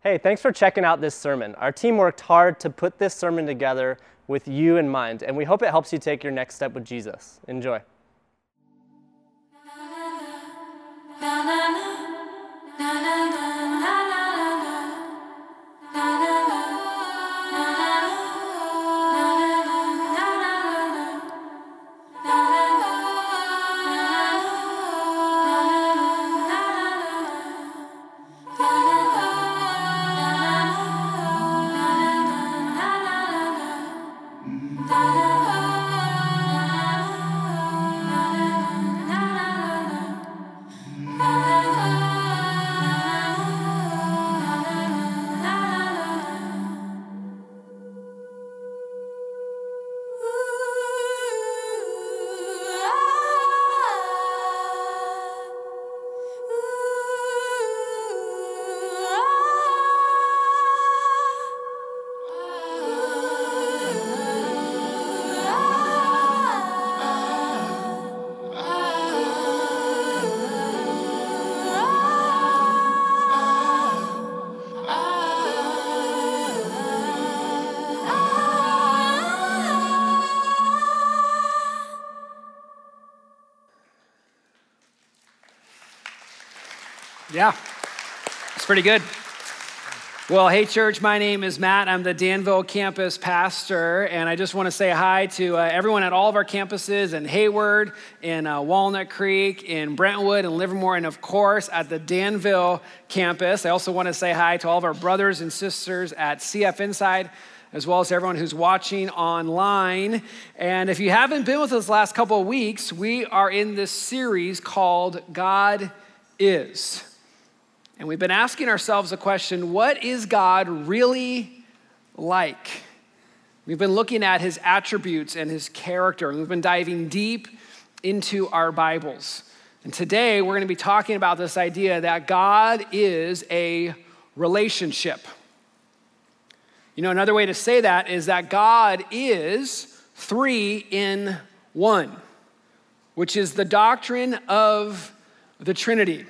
Hey, thanks for checking out this sermon. Our team worked hard to put this sermon together with you in mind, and we hope it helps you take your next step with Jesus. Enjoy. Yeah, it's pretty good. Well, hey, church, my name is Matt. I'm the Danville campus pastor, and I just want to say hi to uh, everyone at all of our campuses in Hayward, in uh, Walnut Creek, in Brentwood, and Livermore, and of course at the Danville campus. I also want to say hi to all of our brothers and sisters at CF Inside as well as everyone who's watching online. And if you haven't been with us the last couple of weeks, we are in this series called God Is. And we've been asking ourselves the question what is God really like? We've been looking at his attributes and his character, and we've been diving deep into our Bibles. And today we're going to be talking about this idea that God is a relationship. You know, another way to say that is that God is three in one, which is the doctrine of the Trinity.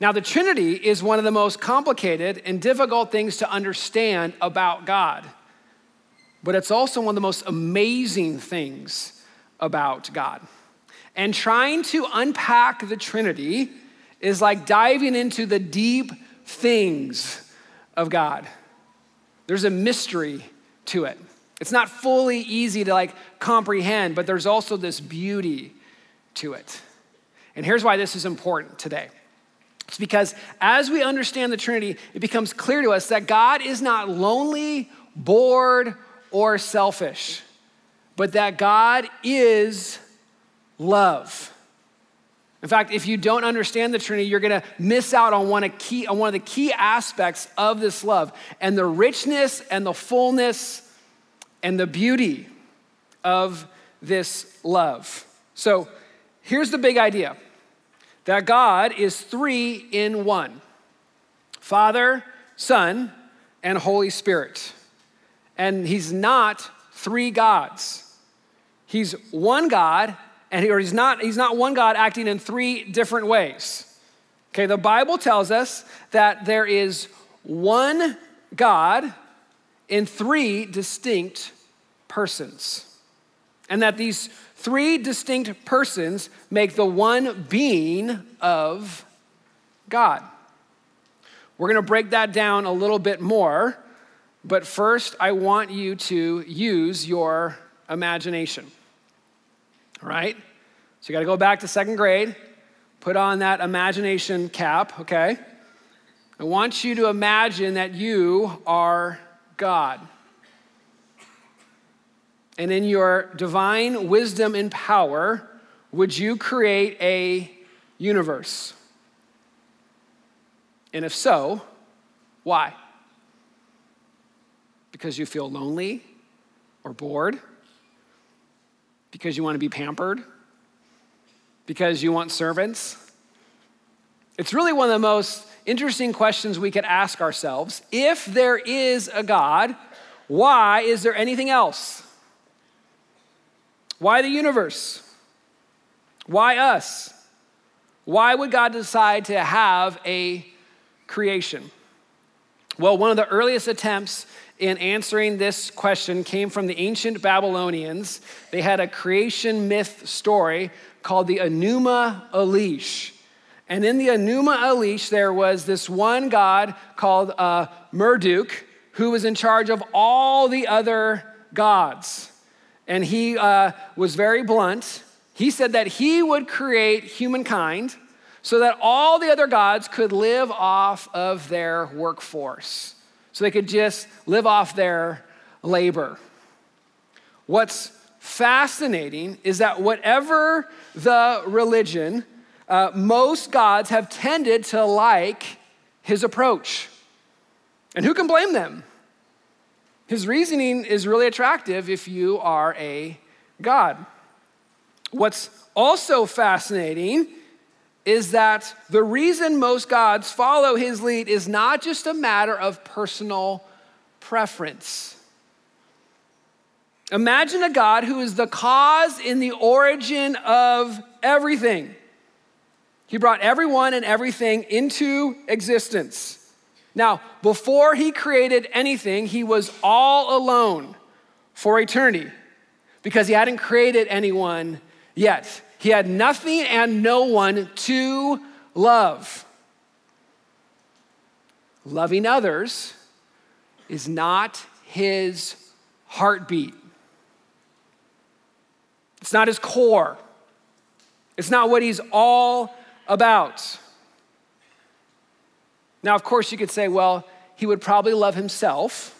Now, the Trinity is one of the most complicated and difficult things to understand about God, but it's also one of the most amazing things about God. And trying to unpack the Trinity is like diving into the deep things of God. There's a mystery to it. It's not fully easy to like comprehend, but there's also this beauty to it. And here's why this is important today. It's because as we understand the Trinity, it becomes clear to us that God is not lonely, bored, or selfish, but that God is love. In fact, if you don't understand the Trinity, you're going to miss out on one, of key, on one of the key aspects of this love and the richness and the fullness and the beauty of this love. So here's the big idea that God is three in one Father, Son, and Holy Spirit. And He's not three gods. He's one God, and he, or he's not, he's not one God acting in three different ways. Okay, the Bible tells us that there is one God in three distinct persons. And that these Three distinct persons make the one being of God. We're going to break that down a little bit more, but first, I want you to use your imagination. All right? So you got to go back to second grade, put on that imagination cap, okay? I want you to imagine that you are God and in your divine wisdom and power, would you create a universe? And if so, why? Because you feel lonely or bored? Because you want to be pampered? Because you want servants? It's really one of the most interesting questions we could ask ourselves. If there is a God, why is there anything else? Why the universe? Why us? Why would God decide to have a creation? Well, one of the earliest attempts in answering this question came from the ancient Babylonians. They had a creation myth story called the Enuma Elish. And in the Enuma Elish, there was this one god called uh, Marduk who was in charge of all the other gods. And he uh, was very blunt. He said that he would create humankind so that all the other gods could live off of their workforce. So they could just live off their labor. What's fascinating is that whatever the religion, uh, most gods have tended to like his approach. And who can blame them? His reasoning is really attractive if you are a God. What's also fascinating is that the reason most gods follow his lead is not just a matter of personal preference. Imagine a God who is the cause in the origin of everything. He brought everyone and everything into existence. Now, before he created anything, he was all alone for eternity because he hadn't created anyone yet. He had nothing and no one to love. Loving others is not his heartbeat. It's not his core. It's not what he's all about. Now, of course, you could say, well, he would probably love himself,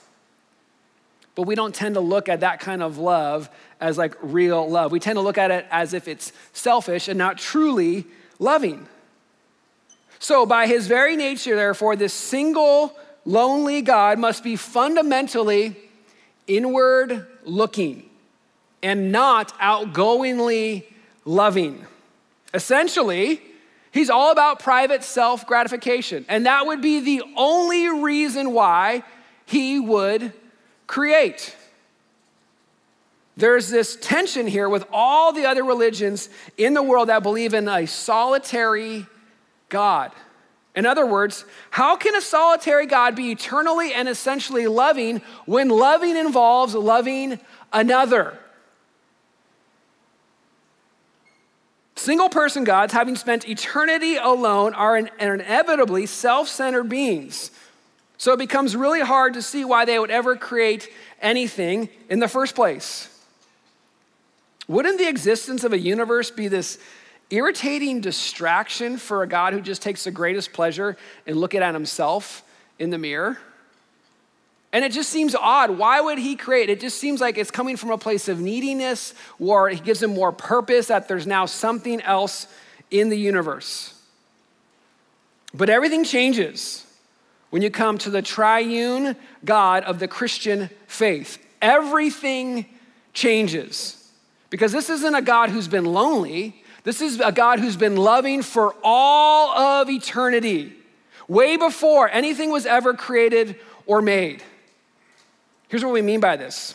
but we don't tend to look at that kind of love as like real love. We tend to look at it as if it's selfish and not truly loving. So, by his very nature, therefore, this single, lonely God must be fundamentally inward looking and not outgoingly loving. Essentially, he's all about private self gratification. And that would be the only reason why he would create. There's this tension here with all the other religions in the world that believe in a solitary God. In other words, how can a solitary God be eternally and essentially loving when loving involves loving another? Single person gods, having spent eternity alone, are inevitably self centered beings. So it becomes really hard to see why they would ever create anything in the first place. Wouldn't the existence of a universe be this irritating distraction for a God who just takes the greatest pleasure in looking at himself in the mirror? And it just seems odd. Why would he create? It just seems like it's coming from a place of neediness, or he gives him more purpose, that there's now something else in the universe. But everything changes when you come to the triune God of the Christian faith. Everything changes. Because this isn't a God who's been lonely. This is a God who's been loving for all of eternity, way before anything was ever created or made. Here's what we mean by this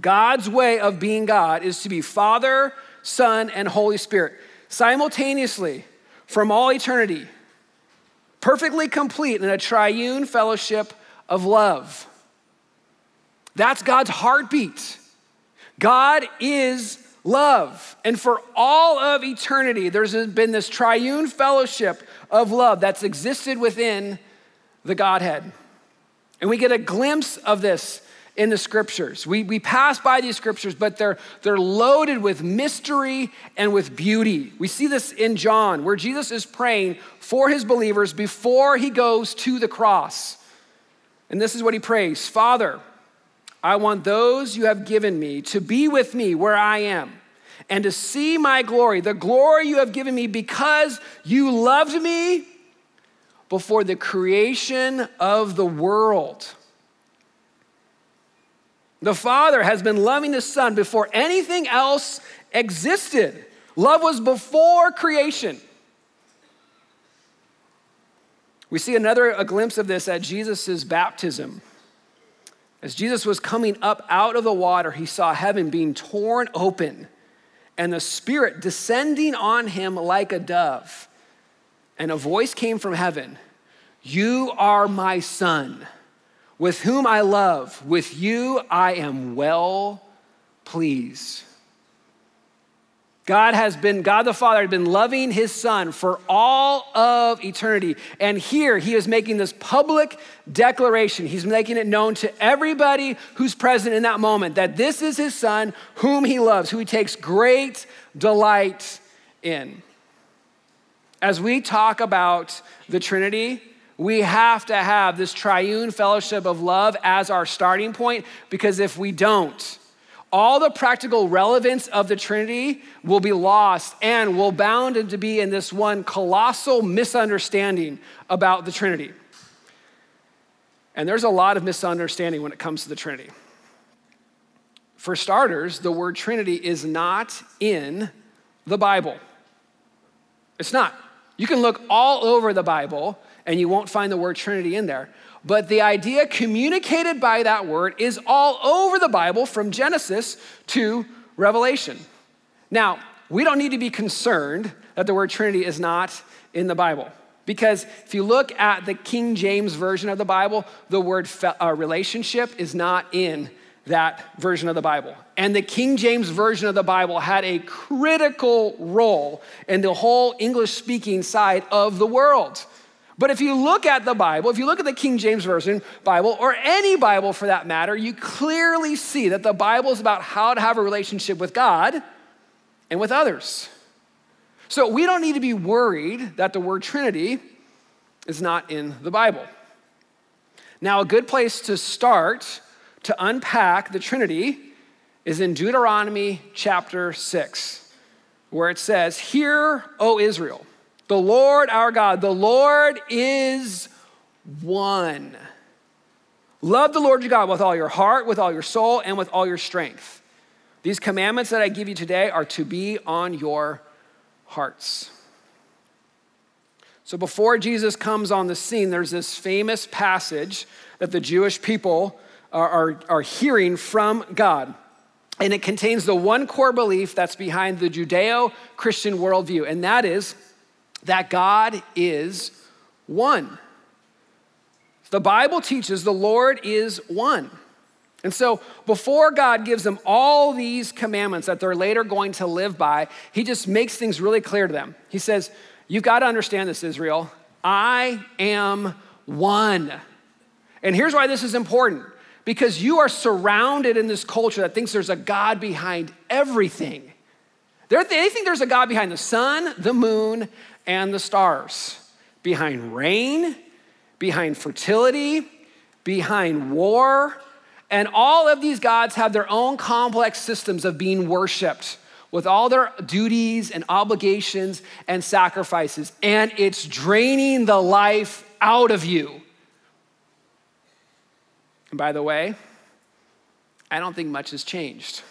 God's way of being God is to be Father, Son, and Holy Spirit simultaneously from all eternity, perfectly complete in a triune fellowship of love. That's God's heartbeat. God is love. And for all of eternity, there's been this triune fellowship of love that's existed within the Godhead. And we get a glimpse of this in the scriptures. We, we pass by these scriptures, but they're, they're loaded with mystery and with beauty. We see this in John, where Jesus is praying for his believers before he goes to the cross. And this is what he prays Father, I want those you have given me to be with me where I am and to see my glory, the glory you have given me because you loved me before the creation of the world. The Father has been loving the Son before anything else existed. Love was before creation. We see another a glimpse of this at Jesus' baptism. As Jesus was coming up out of the water, he saw heaven being torn open and the Spirit descending on him like a dove. And a voice came from heaven You are my son, with whom I love. With you I am well pleased. God has been, God the Father had been loving his son for all of eternity. And here he is making this public declaration. He's making it known to everybody who's present in that moment that this is his son whom he loves, who he takes great delight in. As we talk about the Trinity, we have to have this triune fellowship of love as our starting point because if we don't, all the practical relevance of the Trinity will be lost and will bound to be in this one colossal misunderstanding about the Trinity. And there's a lot of misunderstanding when it comes to the Trinity. For starters, the word Trinity is not in the Bible. It's not. You can look all over the Bible and you won't find the word Trinity in there. But the idea communicated by that word is all over the Bible from Genesis to Revelation. Now, we don't need to be concerned that the word Trinity is not in the Bible. Because if you look at the King James Version of the Bible, the word fe- uh, relationship is not in that version of the Bible. And the King James Version of the Bible had a critical role in the whole English speaking side of the world. But if you look at the Bible, if you look at the King James Version Bible, or any Bible for that matter, you clearly see that the Bible is about how to have a relationship with God and with others. So we don't need to be worried that the word Trinity is not in the Bible. Now, a good place to start to unpack the Trinity is in Deuteronomy chapter 6, where it says, Hear, O Israel. The Lord our God, the Lord is one. Love the Lord your God with all your heart, with all your soul, and with all your strength. These commandments that I give you today are to be on your hearts. So before Jesus comes on the scene, there's this famous passage that the Jewish people are, are, are hearing from God. And it contains the one core belief that's behind the Judeo Christian worldview, and that is that God is one. The Bible teaches the Lord is one. And so, before God gives them all these commandments that they're later going to live by, He just makes things really clear to them. He says, You've got to understand this, Israel. I am one. And here's why this is important because you are surrounded in this culture that thinks there's a God behind everything. They're, they think there's a God behind the sun, the moon, and the stars, behind rain, behind fertility, behind war. And all of these gods have their own complex systems of being worshiped with all their duties and obligations and sacrifices. And it's draining the life out of you. And by the way, I don't think much has changed.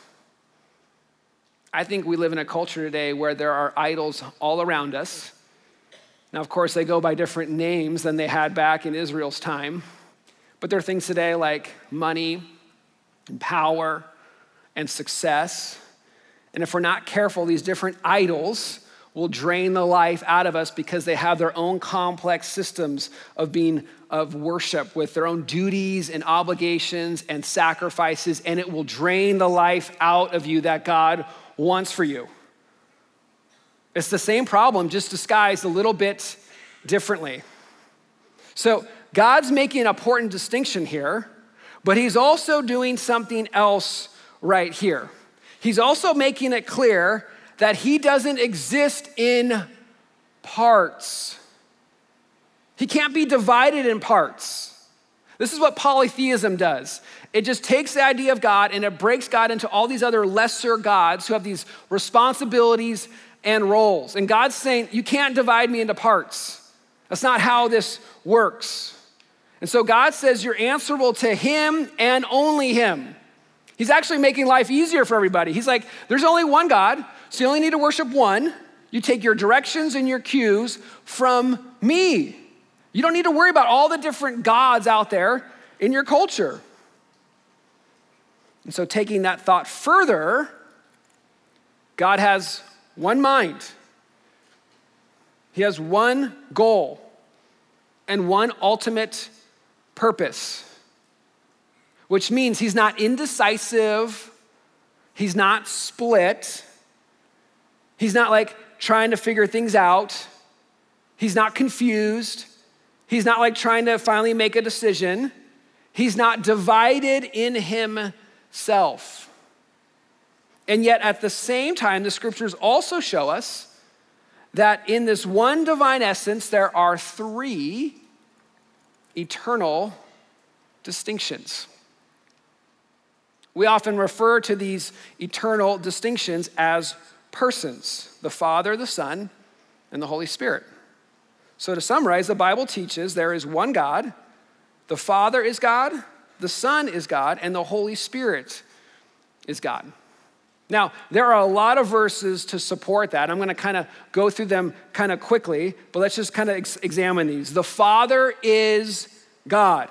I think we live in a culture today where there are idols all around us now, of course, they go by different names than they had back in Israel's time, but there are things today like money and power and success. And if we're not careful, these different idols will drain the life out of us because they have their own complex systems of being of worship with their own duties and obligations and sacrifices and it will drain the life out of you that God wants for you. It's the same problem, just disguised a little bit differently. So, God's making an important distinction here, but He's also doing something else right here. He's also making it clear that He doesn't exist in parts. He can't be divided in parts. This is what polytheism does. It just takes the idea of God and it breaks God into all these other lesser gods who have these responsibilities and roles. And God's saying, You can't divide me into parts. That's not how this works. And so God says you're answerable to Him and only Him. He's actually making life easier for everybody. He's like, There's only one God, so you only need to worship one. You take your directions and your cues from me. You don't need to worry about all the different gods out there in your culture. And so, taking that thought further, God has one mind. He has one goal. and one ultimate purpose, which means he's not indecisive, he's not split, he's not like trying to figure things out, he's not confused, he's not like trying to finally make a decision, he's not divided in himself. And yet, at the same time, the scriptures also show us that in this one divine essence, there are three eternal distinctions. We often refer to these eternal distinctions as persons the Father, the Son, and the Holy Spirit. So, to summarize, the Bible teaches there is one God, the Father is God, the Son is God, and the Holy Spirit is God. Now, there are a lot of verses to support that. I'm going to kind of go through them kind of quickly, but let's just kind of ex- examine these. The Father is God.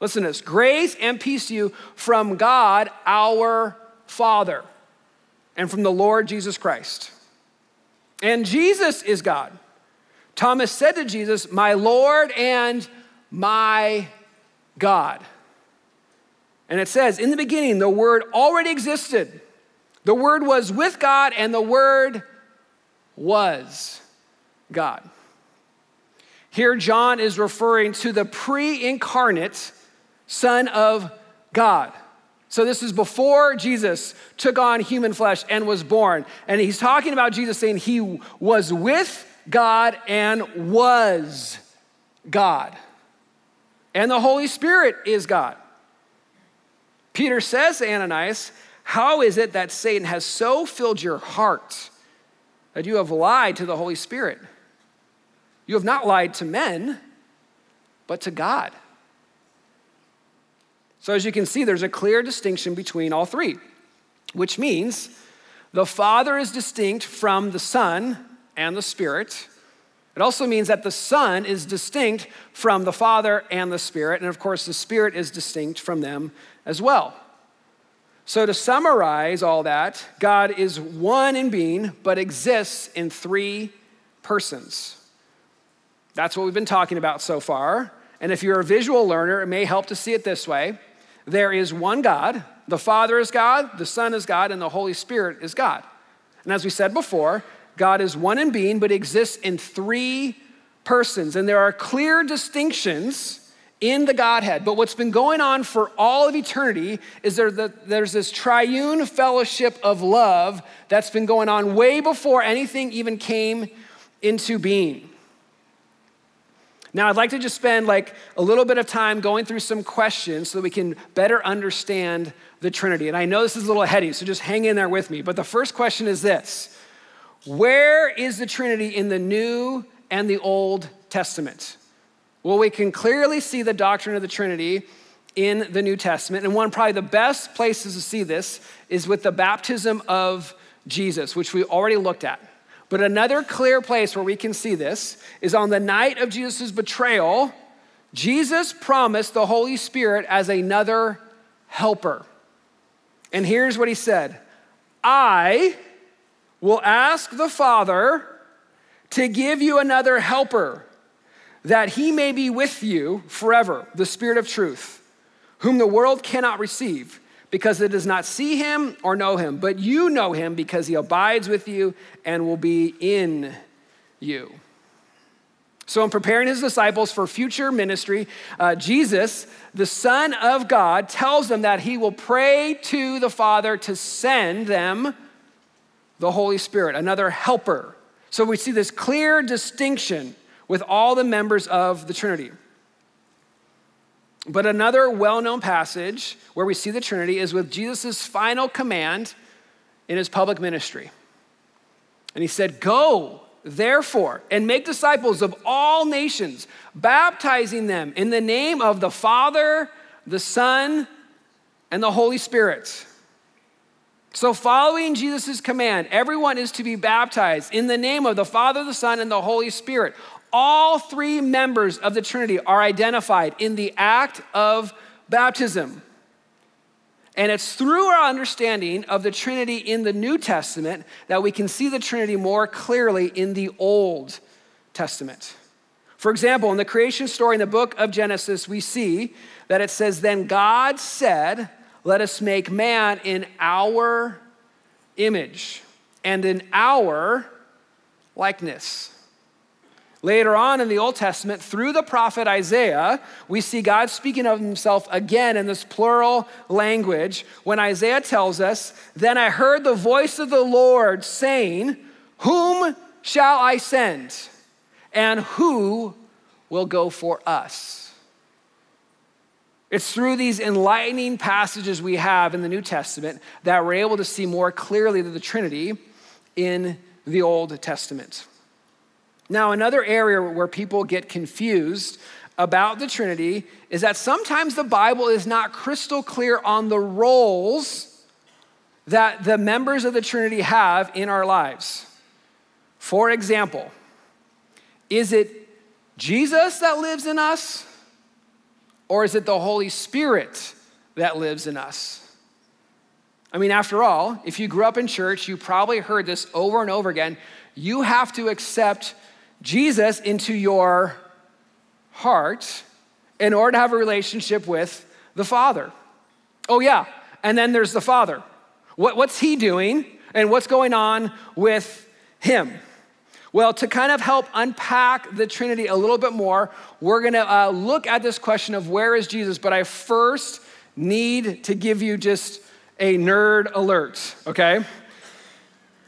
Listen to this grace and peace to you from God, our Father, and from the Lord Jesus Christ. And Jesus is God. Thomas said to Jesus, My Lord and my God. And it says, In the beginning, the Word already existed. The Word was with God, and the Word was God. Here, John is referring to the pre incarnate Son of God. So, this is before Jesus took on human flesh and was born. And he's talking about Jesus saying he was with God and was God. And the Holy Spirit is God. Peter says to Ananias, how is it that Satan has so filled your heart that you have lied to the Holy Spirit? You have not lied to men, but to God. So, as you can see, there's a clear distinction between all three, which means the Father is distinct from the Son and the Spirit. It also means that the Son is distinct from the Father and the Spirit, and of course, the Spirit is distinct from them as well. So, to summarize all that, God is one in being, but exists in three persons. That's what we've been talking about so far. And if you're a visual learner, it may help to see it this way there is one God, the Father is God, the Son is God, and the Holy Spirit is God. And as we said before, God is one in being, but exists in three persons. And there are clear distinctions in the Godhead. But what's been going on for all of eternity is there the, there's this triune fellowship of love that's been going on way before anything even came into being. Now, I'd like to just spend like a little bit of time going through some questions so that we can better understand the Trinity. And I know this is a little heady, so just hang in there with me. But the first question is this Where is the Trinity in the New and the Old Testament? Well, we can clearly see the doctrine of the Trinity in the New Testament. And one probably the best places to see this is with the baptism of Jesus, which we already looked at. But another clear place where we can see this is on the night of Jesus' betrayal, Jesus promised the Holy Spirit as another helper. And here's what he said I will ask the Father to give you another helper that he may be with you forever, the Spirit of truth, whom the world cannot receive because it does not see him or know him, but you know him because he abides with you and will be in you. So, in preparing his disciples for future ministry, uh, Jesus, the Son of God, tells them that he will pray to the Father to send them the Holy Spirit, another helper. So, we see this clear distinction with all the members of the Trinity. But another well known passage where we see the Trinity is with Jesus' final command in his public ministry. And he said, Go, therefore, and make disciples of all nations, baptizing them in the name of the Father, the Son, and the Holy Spirit. So, following Jesus' command, everyone is to be baptized in the name of the Father, the Son, and the Holy Spirit all three members of the Trinity are identified in the act of baptism. And it's through our understanding of the Trinity in the New Testament that we can see the Trinity more clearly in the Old Testament. For example, in the creation story in the book of Genesis, we see that it says, Then God said, Let us make man in our image and in our likeness. Later on in the Old Testament, through the prophet Isaiah, we see God speaking of himself again in this plural language when Isaiah tells us, Then I heard the voice of the Lord saying, Whom shall I send? And who will go for us? It's through these enlightening passages we have in the New Testament that we're able to see more clearly the Trinity in the Old Testament. Now, another area where people get confused about the Trinity is that sometimes the Bible is not crystal clear on the roles that the members of the Trinity have in our lives. For example, is it Jesus that lives in us, or is it the Holy Spirit that lives in us? I mean, after all, if you grew up in church, you probably heard this over and over again. You have to accept Jesus into your heart in order to have a relationship with the Father. Oh, yeah. And then there's the Father. What, what's he doing and what's going on with him? Well, to kind of help unpack the Trinity a little bit more, we're gonna uh, look at this question of where is Jesus, but I first need to give you just a nerd alert, okay?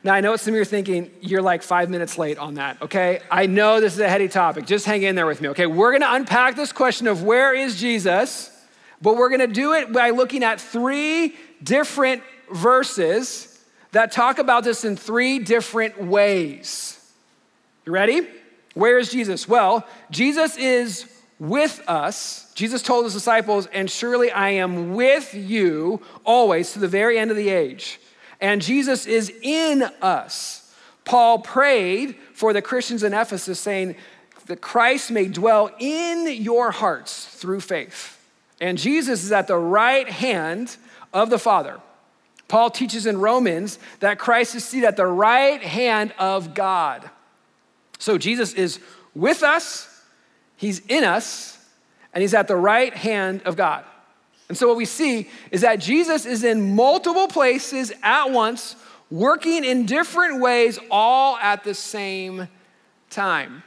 Now, I know what some of you are thinking, you're like five minutes late on that, okay? I know this is a heady topic. Just hang in there with me, okay? We're gonna unpack this question of where is Jesus, but we're gonna do it by looking at three different verses that talk about this in three different ways. You ready? Where is Jesus? Well, Jesus is with us. Jesus told his disciples, and surely I am with you always to the very end of the age and Jesus is in us. Paul prayed for the Christians in Ephesus, saying that Christ may dwell in your hearts through faith. And Jesus is at the right hand of the Father. Paul teaches in Romans that Christ is seated at the right hand of God. So Jesus is with us, he's in us, and he's at the right hand of God. And so, what we see is that Jesus is in multiple places at once, working in different ways, all at the same time.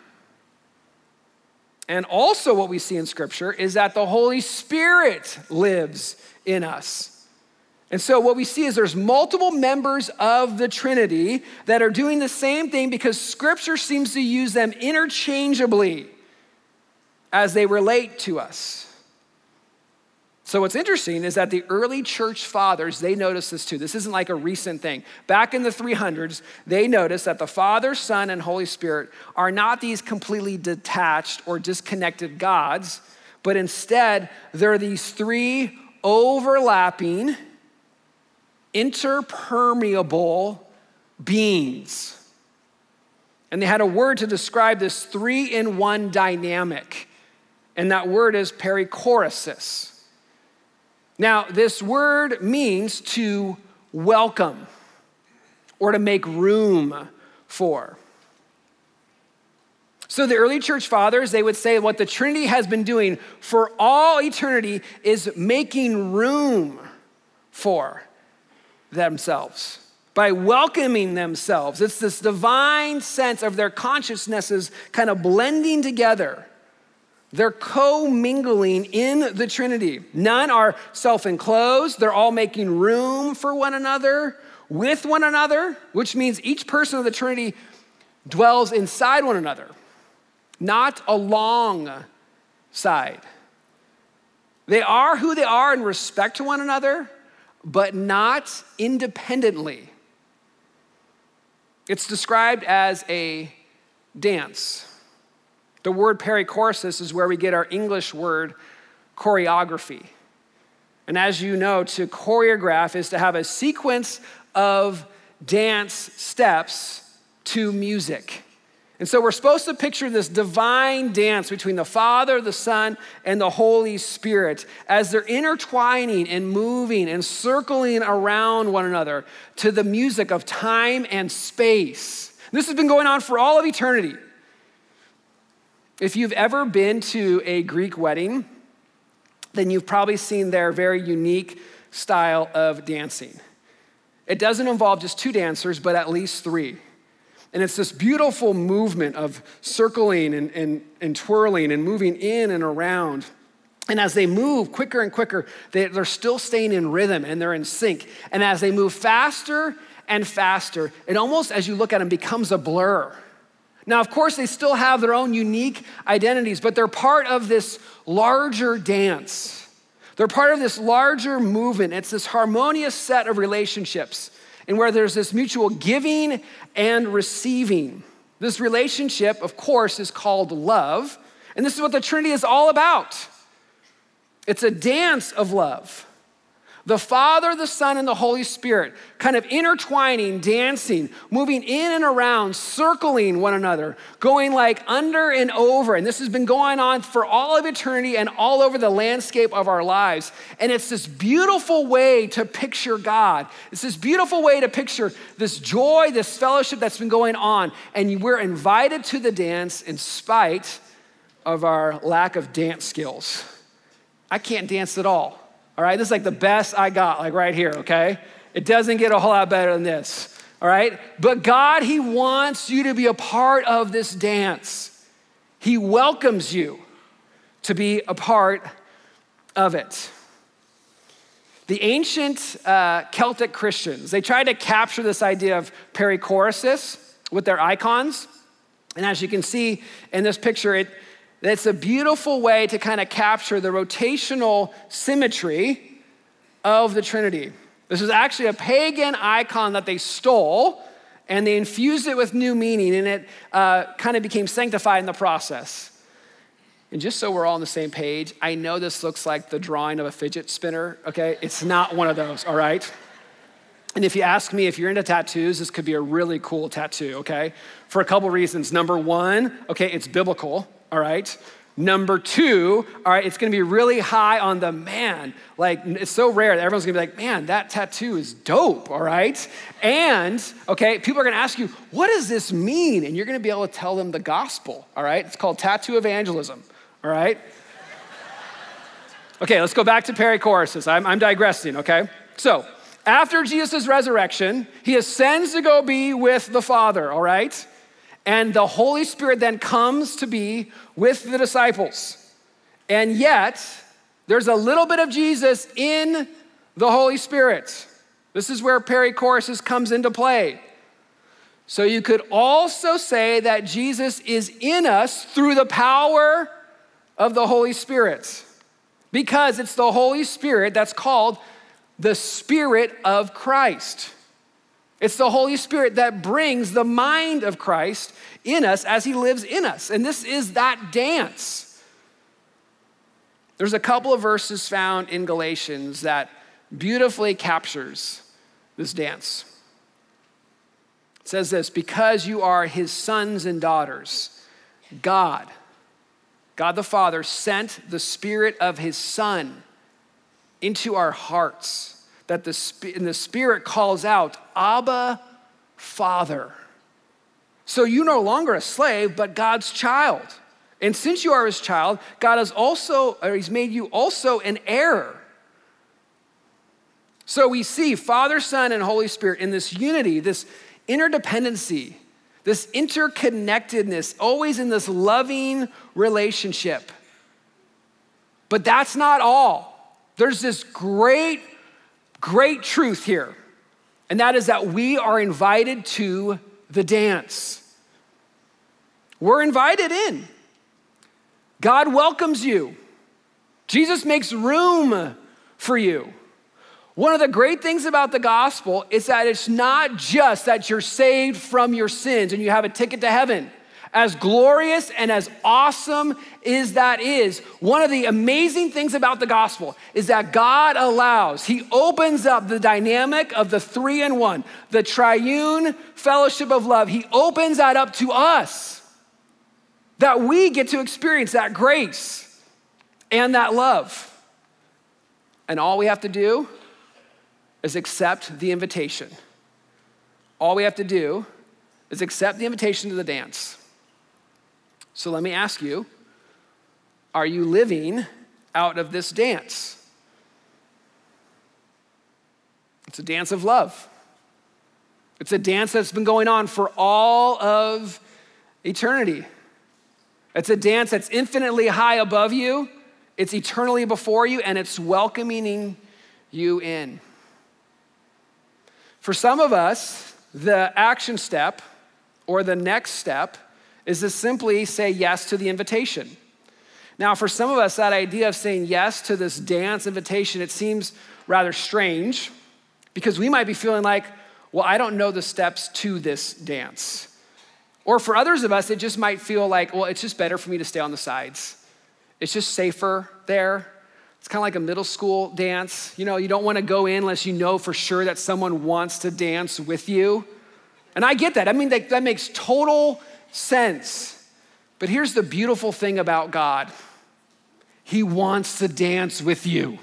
And also, what we see in Scripture is that the Holy Spirit lives in us. And so, what we see is there's multiple members of the Trinity that are doing the same thing because Scripture seems to use them interchangeably as they relate to us. So what's interesting is that the early church fathers, they noticed this too. This isn't like a recent thing. Back in the 300s, they noticed that the Father, Son, and Holy Spirit are not these completely detached or disconnected gods, but instead they're these three overlapping, interpermeable beings. And they had a word to describe this three in one dynamic, and that word is perichoresis. Now, this word means to welcome or to make room for. So the early church fathers, they would say what the Trinity has been doing for all eternity is making room for themselves by welcoming themselves. It's this divine sense of their consciousnesses kind of blending together they're co-mingling in the Trinity. None are self-enclosed. They're all making room for one another, with one another, which means each person of the Trinity dwells inside one another, not alongside. They are who they are in respect to one another, but not independently. It's described as a dance. The word perichoresis is where we get our English word choreography. And as you know, to choreograph is to have a sequence of dance steps to music. And so we're supposed to picture this divine dance between the Father, the Son, and the Holy Spirit as they're intertwining and moving and circling around one another to the music of time and space. This has been going on for all of eternity. If you've ever been to a Greek wedding, then you've probably seen their very unique style of dancing. It doesn't involve just two dancers, but at least three. And it's this beautiful movement of circling and, and, and twirling and moving in and around. And as they move quicker and quicker, they, are still staying in rhythm and they're in sync. And as they move faster and faster, it almost, as you look at them, becomes a blur. Now, of course, they still have their own unique identities, but they're part of this larger dance. They're part of this larger movement. It's this harmonious set of relationships and where there's this mutual giving and receiving. This relationship, of course, is called love. And this is what the Trinity is all about it's a dance of love. The Father, the Son, and the Holy Spirit kind of intertwining, dancing, moving in and around, circling one another, going like under and over. And this has been going on for all of eternity and all over the landscape of our lives. And it's this beautiful way to picture God. It's this beautiful way to picture this joy, this fellowship that's been going on. And we're invited to the dance in spite of our lack of dance skills. I can't dance at all. All right, this is like the best I got, like right here, okay? It doesn't get a whole lot better than this, all right? But God, He wants you to be a part of this dance. He welcomes you to be a part of it. The ancient uh, Celtic Christians, they tried to capture this idea of perichoresis with their icons. And as you can see in this picture, it, it's a beautiful way to kind of capture the rotational symmetry of the Trinity. This is actually a pagan icon that they stole and they infused it with new meaning and it uh, kind of became sanctified in the process. And just so we're all on the same page, I know this looks like the drawing of a fidget spinner, okay? It's not one of those, all right? And if you ask me if you're into tattoos, this could be a really cool tattoo, okay? For a couple reasons. Number one, okay, it's biblical all right? Number two, all right, it's gonna be really high on the man. Like, it's so rare that everyone's gonna be like, man, that tattoo is dope, all right? And, okay, people are gonna ask you, what does this mean? And you're gonna be able to tell them the gospel, all right? It's called tattoo evangelism, all right? Okay, let's go back to perichoresis. I'm, I'm digressing, okay? So, after Jesus' resurrection, he ascends to go be with the Father, all right? And the Holy Spirit then comes to be with the disciples. And yet, there's a little bit of Jesus in the Holy Spirit. This is where perichoresis comes into play. So you could also say that Jesus is in us through the power of the Holy Spirit, because it's the Holy Spirit that's called the Spirit of Christ. It's the Holy Spirit that brings the mind of Christ in us as he lives in us. And this is that dance. There's a couple of verses found in Galatians that beautifully captures this dance. It says this, because you are his sons and daughters, God, God the Father sent the spirit of his son into our hearts that the, and the Spirit calls out, Abba, Father. So you're no longer a slave, but God's child. And since you are his child, God has also, or he's made you also an heir. So we see Father, Son, and Holy Spirit in this unity, this interdependency, this interconnectedness, always in this loving relationship. But that's not all. There's this great great truth here, and that is that we are invited to the dance. We're invited in. God welcomes you. Jesus makes room for you. One of the great things about the gospel is that it's not just that you're saved from your sins and you have a ticket to heaven. As glorious and as awesome as that is, one of the amazing things about the gospel is that God allows, He opens up the dynamic of the three in one, the triune fellowship of love. He opens that up to us, that we get to experience that grace and that love. And all we have to do is accept the invitation. All we have to do is accept the invitation to the dance. So let me ask you are you living out of this dance? It's a dance of love. It's a dance that's been going on for all of eternity. It's a dance that's infinitely high above you, it's eternally before you, and it's welcoming you in. For some of us, the action step or the next step is to simply say yes to the invitation. Now, for some of us, that idea of saying yes to this dance invitation, it seems rather strange because we might be feeling like, well, I don't know the steps to this dance. Or for others of us, it just might feel like, well, it's just better for me to stay on the sides. It's just safer there. It's kind of like a middle school dance. You know, you don't want to go in unless you know for sure that someone wants to dance with you. And I get that. I mean, that, that makes total sense. But here's the beautiful thing about God He wants to dance with you.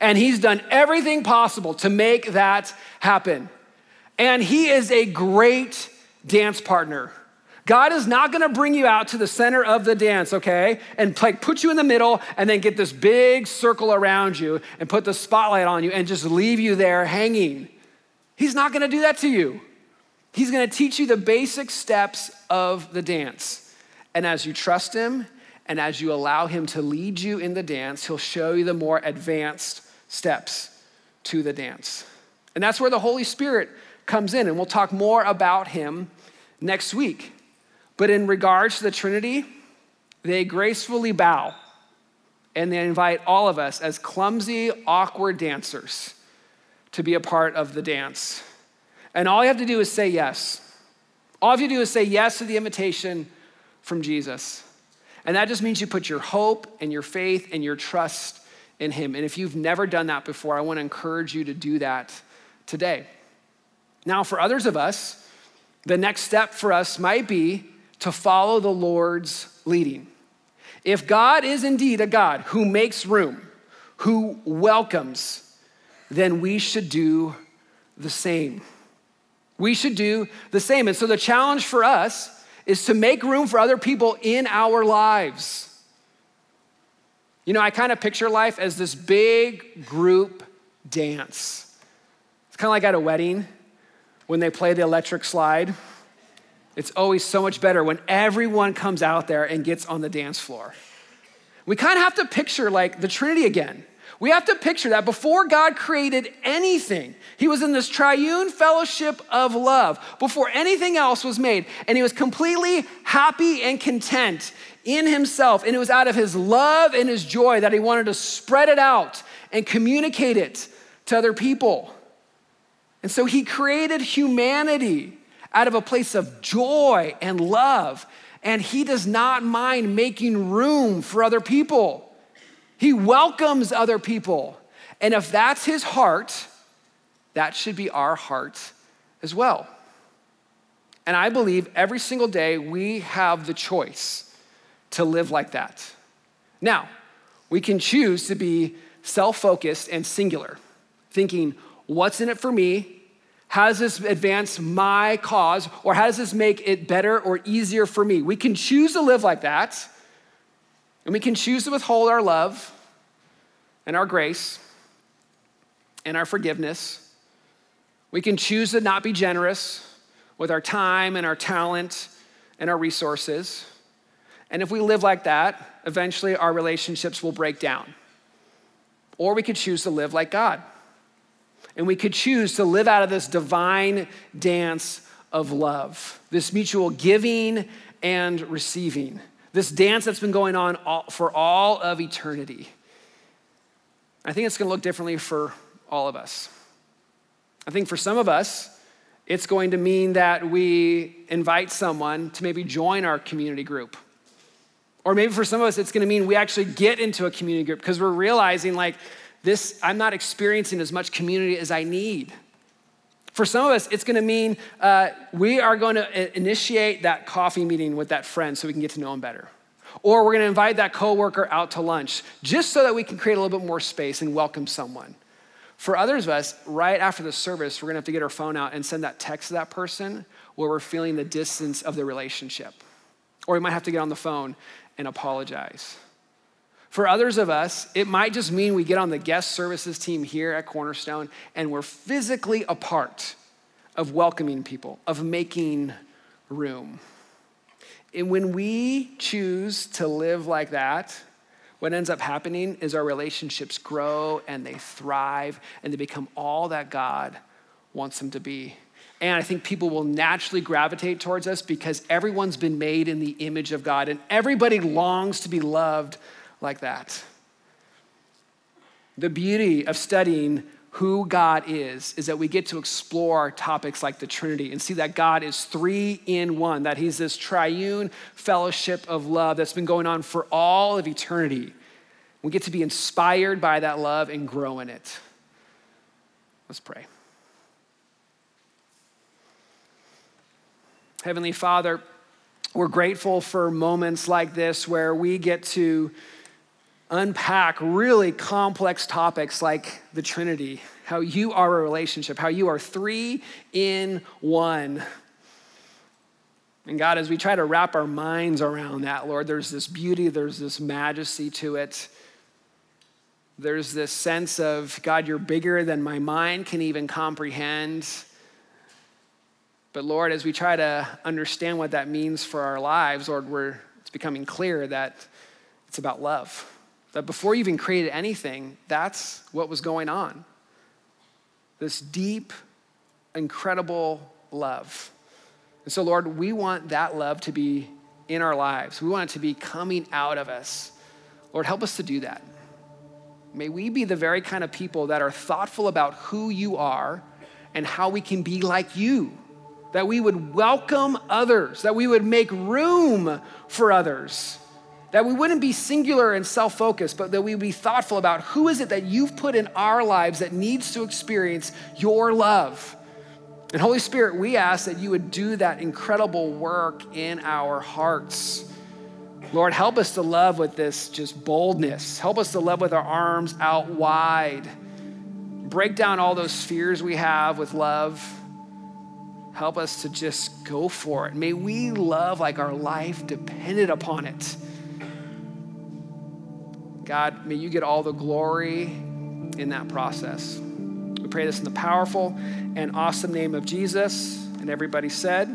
And He's done everything possible to make that happen. And He is a great dance partner. God is not gonna bring you out to the center of the dance, okay? And like put you in the middle and then get this big circle around you and put the spotlight on you and just leave you there hanging. He's not gonna do that to you. He's gonna teach you the basic steps of the dance. And as you trust Him and as you allow Him to lead you in the dance, He'll show you the more advanced steps to the dance. And that's where the Holy Spirit comes in. And we'll talk more about Him next week. But in regards to the Trinity, they gracefully bow and they invite all of us as clumsy, awkward dancers to be a part of the dance. And all you have to do is say yes. All you have to do is say yes to the invitation from Jesus. And that just means you put your hope and your faith and your trust in Him. And if you've never done that before, I want to encourage you to do that today. Now, for others of us, the next step for us might be to follow the Lord's leading. If God is indeed a God who makes room, who welcomes, then we should do the same. We should do the same. And so the challenge for us is to make room for other people in our lives. You know, I kind of picture life as this big group dance. It's kind of like at a wedding when they play the electric slide. It's always so much better when everyone comes out there and gets on the dance floor. We kind of have to picture like the Trinity again. We have to picture that before God created anything, He was in this triune fellowship of love before anything else was made. And He was completely happy and content in Himself. And it was out of His love and His joy that He wanted to spread it out and communicate it to other people. And so he created humanity out of a place of joy and love. And he does not mind making room for other people. He welcomes other people. And if that's his heart, that should be our heart as well. And I believe every single day we have the choice to live like that. Now, we can choose to be self focused and singular, thinking, What's in it for me? How does this advance my cause? Or how does this make it better or easier for me? We can choose to live like that. And we can choose to withhold our love and our grace and our forgiveness. We can choose to not be generous with our time and our talent and our resources. And if we live like that, eventually our relationships will break down. Or we could choose to live like God and we could choose to live out of this divine dance of love, this mutual giving and receiving, this dance that's been going on all, for all of eternity. I think it's going to look differently for all of us. I think for some of us, it's going to mean that we invite someone to maybe join our community group. Or maybe for some of us, it's going to mean we actually get into a community group because we're realizing, like, this, I'm not experiencing as much community as I need. For some of us, it's gonna mean uh, we are gonna initiate that coffee meeting with that friend so we can get to know him better. Or we're gonna invite that coworker out to lunch just so that we can create a little bit more space and welcome someone. For others of us, right after the service, we're gonna have to get our phone out and send that text to that person where we're feeling the distance of the relationship. or we might have to get on the phone and apologize. For others of us, it might just mean we get on the guest services team here at Cornerstone and we're physically a part of welcoming people, of making room. And when we choose to live like that, what ends up happening is our relationships grow and they thrive and they become all that God wants them to be. And I think people will naturally gravitate towards us because everyone's been made in the image of God and everybody longs to be loved like that. The beauty of studying who God is is that we get to explore topics like the Trinity and see that God is three in one, that He's this triune fellowship of love that's been going on for all of eternity. We get to be inspired by that love and grow in it. Let's pray. Heavenly Father, we're grateful for moments like this where we get to unpack really complex topics like the Trinity, how you are a relationship, how you are three in one. And God, as we try to wrap our minds around that, Lord, there's this beauty, there's this majesty to it. There's this sense of, God, you're bigger than my mind can even comprehend. But Lord, as we try to understand what that means for our lives, Lord, we're, it's becoming clear that it's about love. That before you even created anything, that's what was going on. This deep, incredible love. And so, Lord, we want that love to be in our lives. We want it to be coming out of us. Lord, help us to do that. May we be the very kind of people that are thoughtful about who you are and how we can be like you. That we would welcome others, that we would make room for others that we wouldn't be singular and self focused, but that we would be thoughtful about who is it that you've put in our lives that needs to experience your love. And Holy Spirit, we ask that you would do that incredible work in our hearts. Lord, help us to love with this just boldness. Help us to love with our arms out wide. Break down all those fears we have with love. Help us to just go for it. May we love like our life depended upon it. God, may you get all the glory in that process. We pray this in the powerful and awesome name of Jesus. And everybody said,